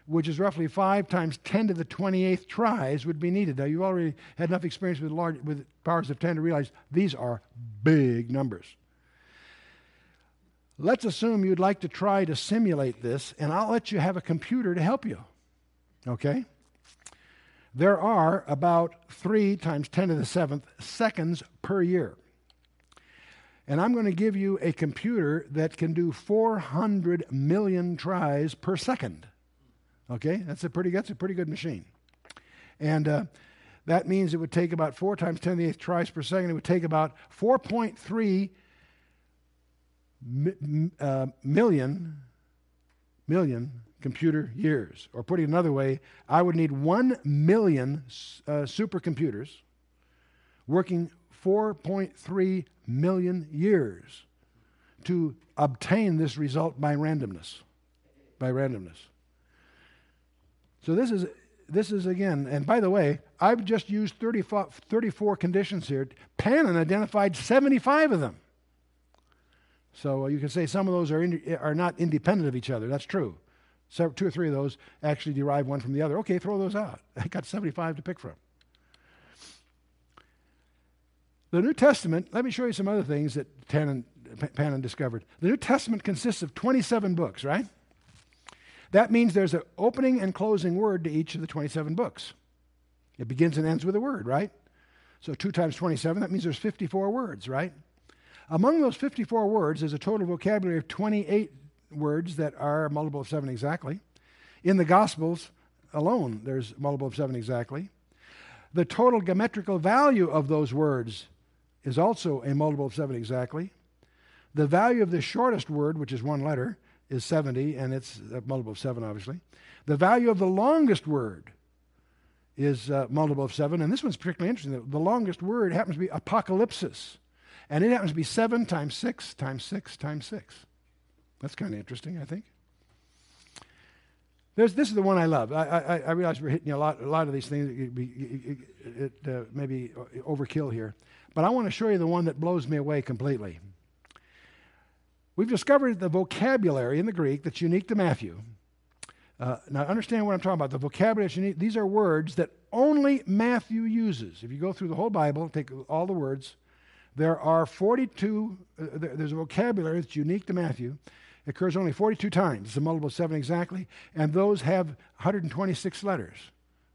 which is roughly 5 times 10 to the 28th tries would be needed. Now, you've already had enough experience with, large, with powers of 10 to realize these are big numbers. Let's assume you'd like to try to simulate this, and I'll let you have a computer to help you. Okay? There are about 3 times 10 to the 7th seconds per year. And I'm going to give you a computer that can do 400 million tries per second. Okay? That's a pretty, that's a pretty good machine. And uh, that means it would take about 4 times 10 to the 8th tries per second. It would take about 4.3 uh, million, million computer years. Or putting it another way, I would need 1 million uh, supercomputers working 4.3 million years to obtain this result by randomness. By randomness. So this is this is again, and by the way, I've just used 34, 34 conditions here. Panin identified 75 of them. So uh, you can say some of those are, in, are not independent of each other. That's true. So two or three of those actually derive one from the other. Okay, throw those out. I got 75 to pick from. The New Testament, let me show you some other things that Panin, discovered. The New Testament consists of 27 books, right? That means there's an opening and closing word to each of the 27 books. It begins and ends with a word, right? So 2 times 27, that means there's 54 words, right? Among those 54 words, there's a total vocabulary of 28 words that are multiple of 7 exactly. In the Gospels alone, there's multiple of 7 exactly. The total geometrical value of those words is also a multiple of 7 exactly. The value of the shortest word, which is one letter, is 70, and it's a multiple of 7, obviously. The value of the longest word is a multiple of 7, and this one's particularly interesting. The longest word happens to be apocalypsis. And it happens to be 7 times 6 times 6 times 6. That's kind of interesting, I think. There's, this is the one I love. I, I, I realize we're hitting a lot, a lot of these things. It, it, it uh, maybe overkill here. But I want to show you the one that blows me away completely. We've discovered the vocabulary in the Greek that's unique to Matthew. Uh, now, understand what I'm talking about. The vocabulary unique. These are words that only Matthew uses. If you go through the whole Bible, take all the words, there are 42, uh, there's a vocabulary that's unique to Matthew. It occurs only 42 times. It's a multiple of 7 exactly. And those have 126 letters,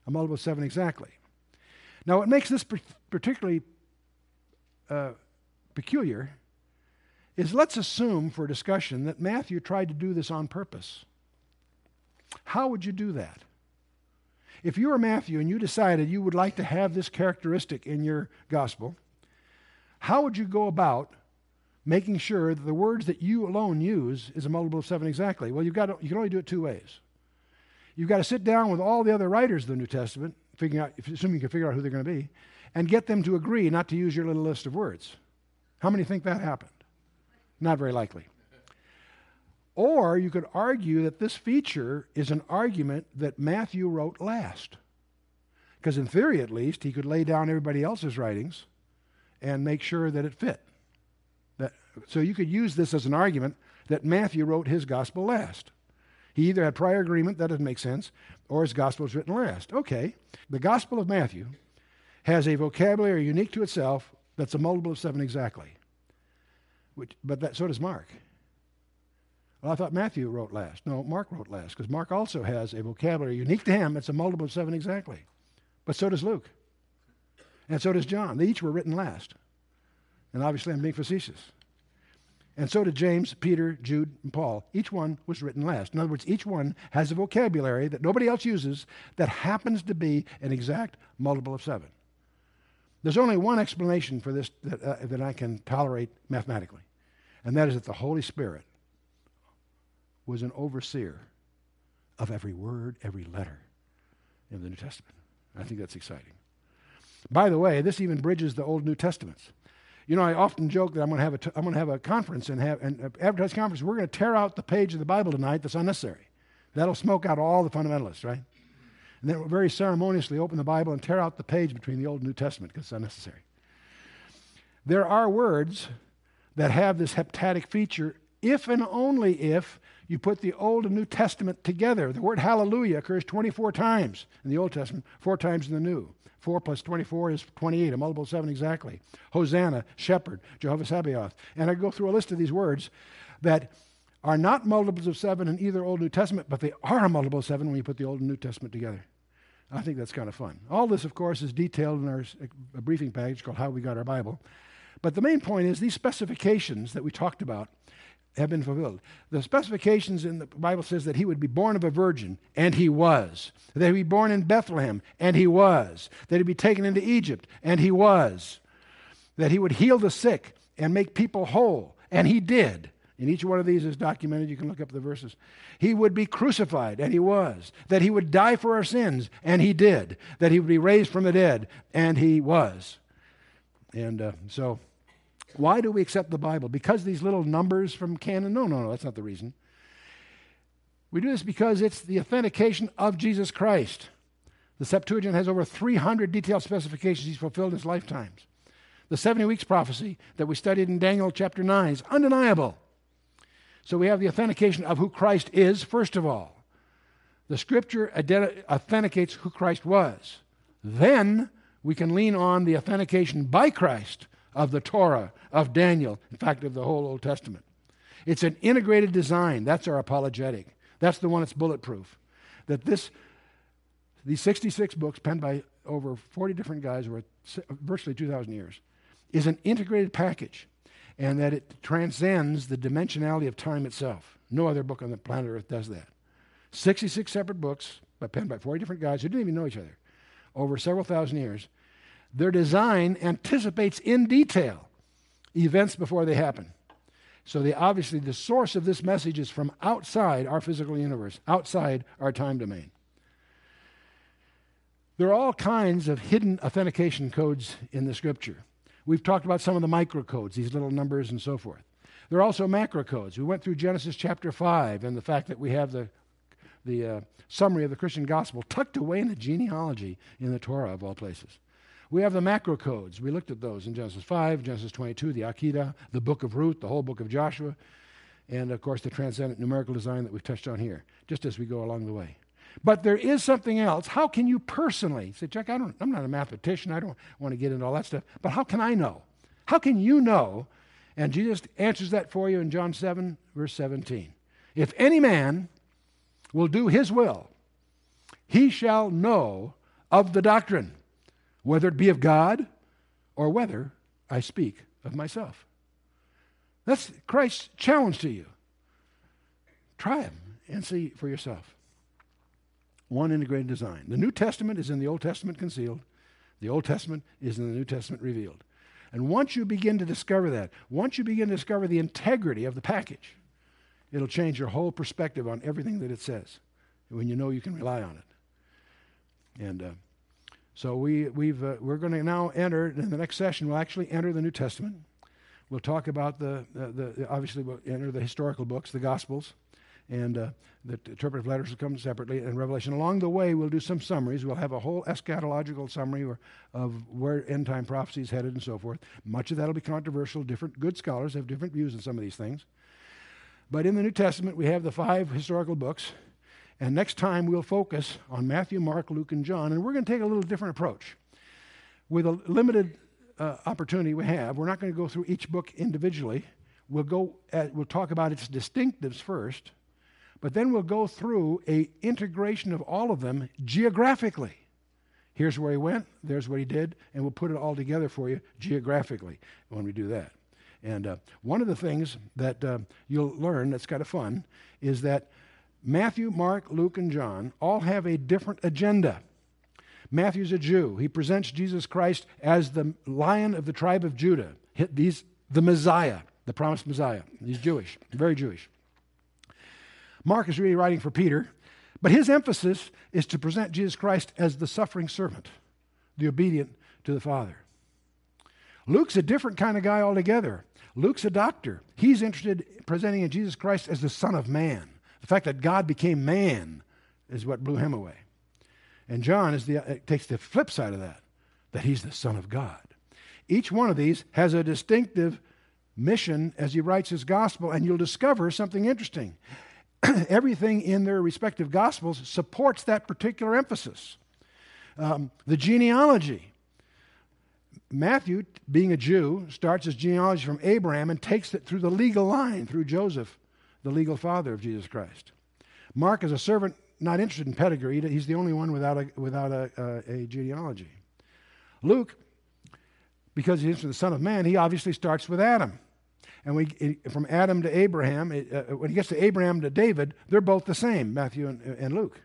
a multiple of 7 exactly. Now, what makes this particularly uh, peculiar is let's assume for discussion that Matthew tried to do this on purpose. How would you do that? If you were Matthew and you decided you would like to have this characteristic in your gospel, how would you go about making sure that the words that you alone use is a multiple of seven exactly? Well, you've got to, you can only do it two ways. You've got to sit down with all the other writers of the New Testament, figuring out, assuming you can figure out who they're going to be, and get them to agree not to use your little list of words. How many think that happened? Not very likely. Or you could argue that this feature is an argument that Matthew wrote last. Because, in theory at least, he could lay down everybody else's writings and make sure that it fit. That, so you could use this as an argument that Matthew wrote his gospel last. He either had prior agreement, that doesn't make sense, or his gospel was written last. Okay, the gospel of Matthew has a vocabulary unique to itself that's a multiple of seven exactly. Which, but that, so does Mark. Well, I thought Matthew wrote last. No, Mark wrote last, because Mark also has a vocabulary unique to him. It's a multiple of seven exactly. But so does Luke. And so does John. They each were written last. And obviously, I'm being facetious. And so did James, Peter, Jude, and Paul. Each one was written last. In other words, each one has a vocabulary that nobody else uses that happens to be an exact multiple of seven. There's only one explanation for this that, uh, that I can tolerate mathematically, and that is that the Holy Spirit was an overseer of every word, every letter in the New Testament. I think that's exciting. By the way, this even bridges the Old New Testaments. You know, I often joke that I'm going to have a, t- I'm going to have a conference and have an advertised conference. We're going to tear out the page of the Bible tonight that's unnecessary. That'll smoke out all the fundamentalists, right? And then very ceremoniously open the Bible and tear out the page between the Old and New Testament because it's unnecessary. There are words that have this heptadic feature if and only if you put the Old and New Testament together. The word hallelujah occurs 24 times in the Old Testament, four times in the New. 4 plus 24 is 28, a multiple of 7 exactly. Hosanna, shepherd, Jehovah Sabaoth. And I go through a list of these words that are not multiples of 7 in either Old New Testament, but they are a multiple of 7 when you put the Old and New Testament together. I think that's kind of fun. All this, of course, is detailed in our uh, briefing package called How We Got Our Bible. But the main point is these specifications that we talked about have been fulfilled. The specifications in the Bible says that he would be born of a virgin, and he was. That he'd be born in Bethlehem, and he was. That he'd be taken into Egypt, and he was. That he would heal the sick and make people whole, and he did. And each one of these is documented. You can look up the verses. He would be crucified, and he was. That he would die for our sins, and he did. That he would be raised from the dead, and he was. And uh, so why do we accept the Bible? Because these little numbers from canon? No, no, no, that's not the reason. We do this because it's the authentication of Jesus Christ. The Septuagint has over 300 detailed specifications he's fulfilled in his lifetimes. The 70 weeks prophecy that we studied in Daniel chapter 9 is undeniable. So we have the authentication of who Christ is, first of all. The scripture authenticates who Christ was. Then we can lean on the authentication by Christ of the Torah, of Daniel, in fact, of the whole Old Testament. It's an integrated design. That's our apologetic. That's the one that's bulletproof. That this, these 66 books penned by over 40 different guys over virtually 2,000 years, is an integrated package and that it transcends the dimensionality of time itself. No other book on the planet Earth does that. 66 separate books, but penned by 40 different guys who didn't even know each other over several thousand years, their design anticipates in detail events before they happen. So they obviously the source of this message is from outside our physical universe, outside our time domain. There are all kinds of hidden authentication codes in the scripture. We've talked about some of the microcodes, these little numbers and so forth. There are also macro codes. We went through Genesis chapter 5 and the fact that we have the, the uh, summary of the Christian gospel tucked away in the genealogy in the Torah, of all places. We have the macro codes. We looked at those in Genesis 5, Genesis 22, the Akedah, the book of Ruth, the whole book of Joshua, and of course the transcendent numerical design that we've touched on here, just as we go along the way. But there is something else. How can you personally say, Chuck, I don't, I'm not a mathematician. I don't want to get into all that stuff. But how can I know? How can you know? And Jesus answers that for you in John 7, verse 17. If any man will do his will, he shall know of the doctrine whether it be of God or whether I speak of myself. That's Christ's challenge to you. Try him and see for yourself. One integrated design. The New Testament is in the Old Testament concealed, the Old Testament is in the New Testament revealed. And once you begin to discover that, once you begin to discover the integrity of the package, it'll change your whole perspective on everything that it says when you know you can rely on it. And uh, so we, we've, uh, we're going to now enter, in the next session, we'll actually enter the New Testament. We'll talk about the, the, the obviously, we'll enter the historical books, the Gospels, and uh, the interpretive letters will come separately, and Revelation. Along the way, we'll do some summaries. We'll have a whole eschatological summary or, of where end time prophecy is headed and so forth. Much of that will be controversial. Different good scholars have different views on some of these things. But in the New Testament, we have the five historical books and next time we'll focus on Matthew, Mark, Luke, and John, and we're going to take a little different approach. With a limited uh, opportunity we have, we're not going to go through each book individually. We'll go at, we'll talk about its distinctives first, but then we'll go through a integration of all of them geographically. Here's where he went, there's what he did, and we'll put it all together for you geographically when we do that. And uh, one of the things that uh, you'll learn that's kind of fun is that Matthew, Mark, Luke, and John all have a different agenda. Matthew's a Jew. He presents Jesus Christ as the lion of the tribe of Judah. He's the Messiah, the promised Messiah. He's Jewish, very Jewish. Mark is really writing for Peter, but his emphasis is to present Jesus Christ as the suffering servant, the obedient to the Father. Luke's a different kind of guy altogether. Luke's a doctor. He's interested in presenting Jesus Christ as the Son of Man. The fact that God became man is what blew him away. And John is the, uh, takes the flip side of that, that he's the Son of God. Each one of these has a distinctive mission as he writes his gospel, and you'll discover something interesting. Everything in their respective gospels supports that particular emphasis. Um, the genealogy. Matthew, being a Jew, starts his genealogy from Abraham and takes it through the legal line, through Joseph, the legal father of Jesus Christ. Mark is a servant not interested in pedigree. He's the only one without a, without a, a, a genealogy. Luke, because he's the Son of Man, he obviously starts with Adam. And we, from Adam to Abraham, uh, when he gets to Abraham to David, they're both the same, Matthew and, and Luke.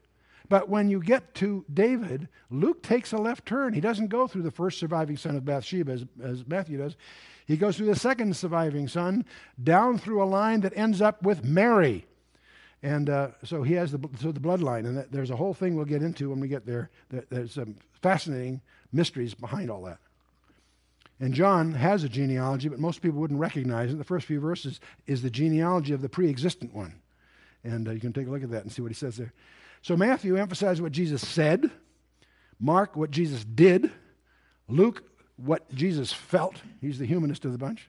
But when you get to David, Luke takes a left turn. He doesn't go through the first surviving son of Bathsheba as, as Matthew does. He goes through the second surviving son, down through a line that ends up with Mary. And uh, so he has the, so the bloodline. And that, there's a whole thing we'll get into when we get there. There's some fascinating mysteries behind all that. And John has a genealogy, but most people wouldn't recognize it. The first few verses is the genealogy of the pre existent one. And uh, you can take a look at that and see what he says there. So Matthew emphasizes what Jesus said, Mark, what Jesus did, Luke, what Jesus felt. He's the humanist of the bunch.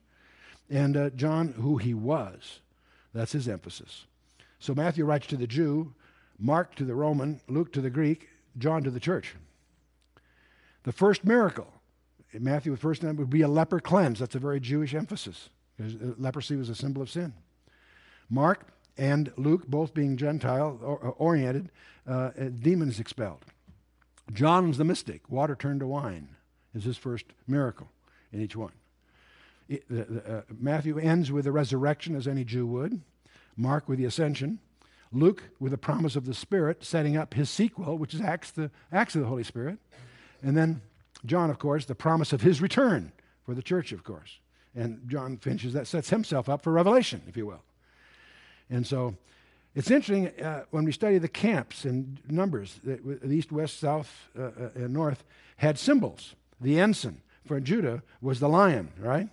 And uh, John, who he was. That's his emphasis. So Matthew writes to the Jew, Mark to the Roman, Luke to the Greek, John to the church. The first miracle in Matthew, the first name would be a leper cleanse. That's a very Jewish emphasis. Leprosy was a symbol of sin. Mark and Luke, both being Gentile oriented, uh, uh, demons expelled. John's the mystic. Water turned to wine is his first miracle in each one. It, the, the, uh, Matthew ends with the resurrection, as any Jew would. Mark with the ascension. Luke with the promise of the Spirit, setting up his sequel, which is Acts, the, Acts of the Holy Spirit. And then John, of course, the promise of his return for the church, of course. And John finishes that, sets himself up for revelation, if you will. And so it's interesting uh, when we study the camps and numbers, the, east, west, south, uh, uh, and north had symbols. The ensign for Judah was the lion, right?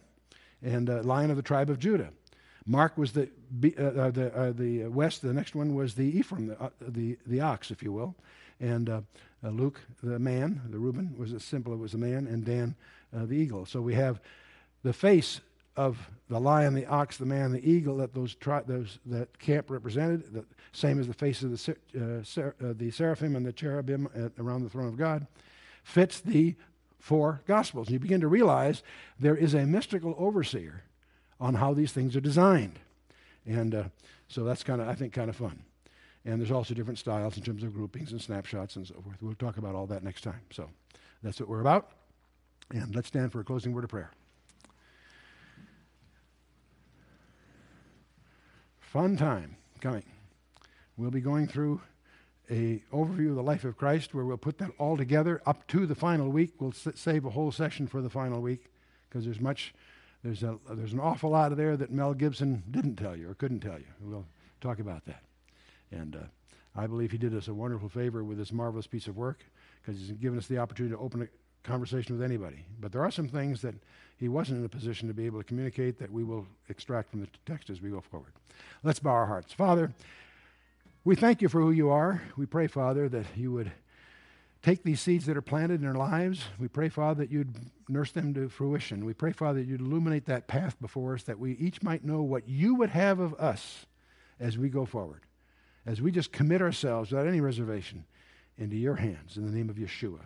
And uh, lion of the tribe of Judah. Mark was the, uh, uh, the, the west, the next one was the Ephraim, the, the, the ox, if you will. And Luke, the man, the Reuben, was a symbol, it was a man, and Dan, the eagle. So we have the face of the lion, the ox, the man, the eagle that those, tri- those that camp represented, the same as the face of the, uh, ser- uh, the seraphim and the cherubim at, around the throne of God, fits the four gospels. And you begin to realize there is a mystical overseer on how these things are designed. And uh, so that's kind of, I think, kind of fun. And there's also different styles in terms of groupings and snapshots and so forth. We'll talk about all that next time. So that's what we're about. And let's stand for a closing word of prayer. Fun time coming. We'll be going through a overview of the life of Christ where we'll put that all together up to the final week. We'll s- save a whole session for the final week because there's much, there's, a, there's an awful lot of there that Mel Gibson didn't tell you or couldn't tell you. We'll talk about that. And uh, I believe he did us a wonderful favor with this marvelous piece of work because he's given us the opportunity to open a conversation with anybody. But there are some things that he wasn't in a position to be able to communicate that we will extract from the text as we go forward. Let's bow our hearts. Father, we thank you for who you are. We pray, Father, that you would take these seeds that are planted in our lives. We pray, Father, that you'd nurse them to fruition. We pray, Father, that you'd illuminate that path before us, that we each might know what you would have of us as we go forward, as we just commit ourselves without any reservation into your hands in the name of Yeshua,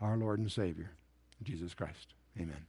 our Lord and Savior, Jesus Christ. Amen.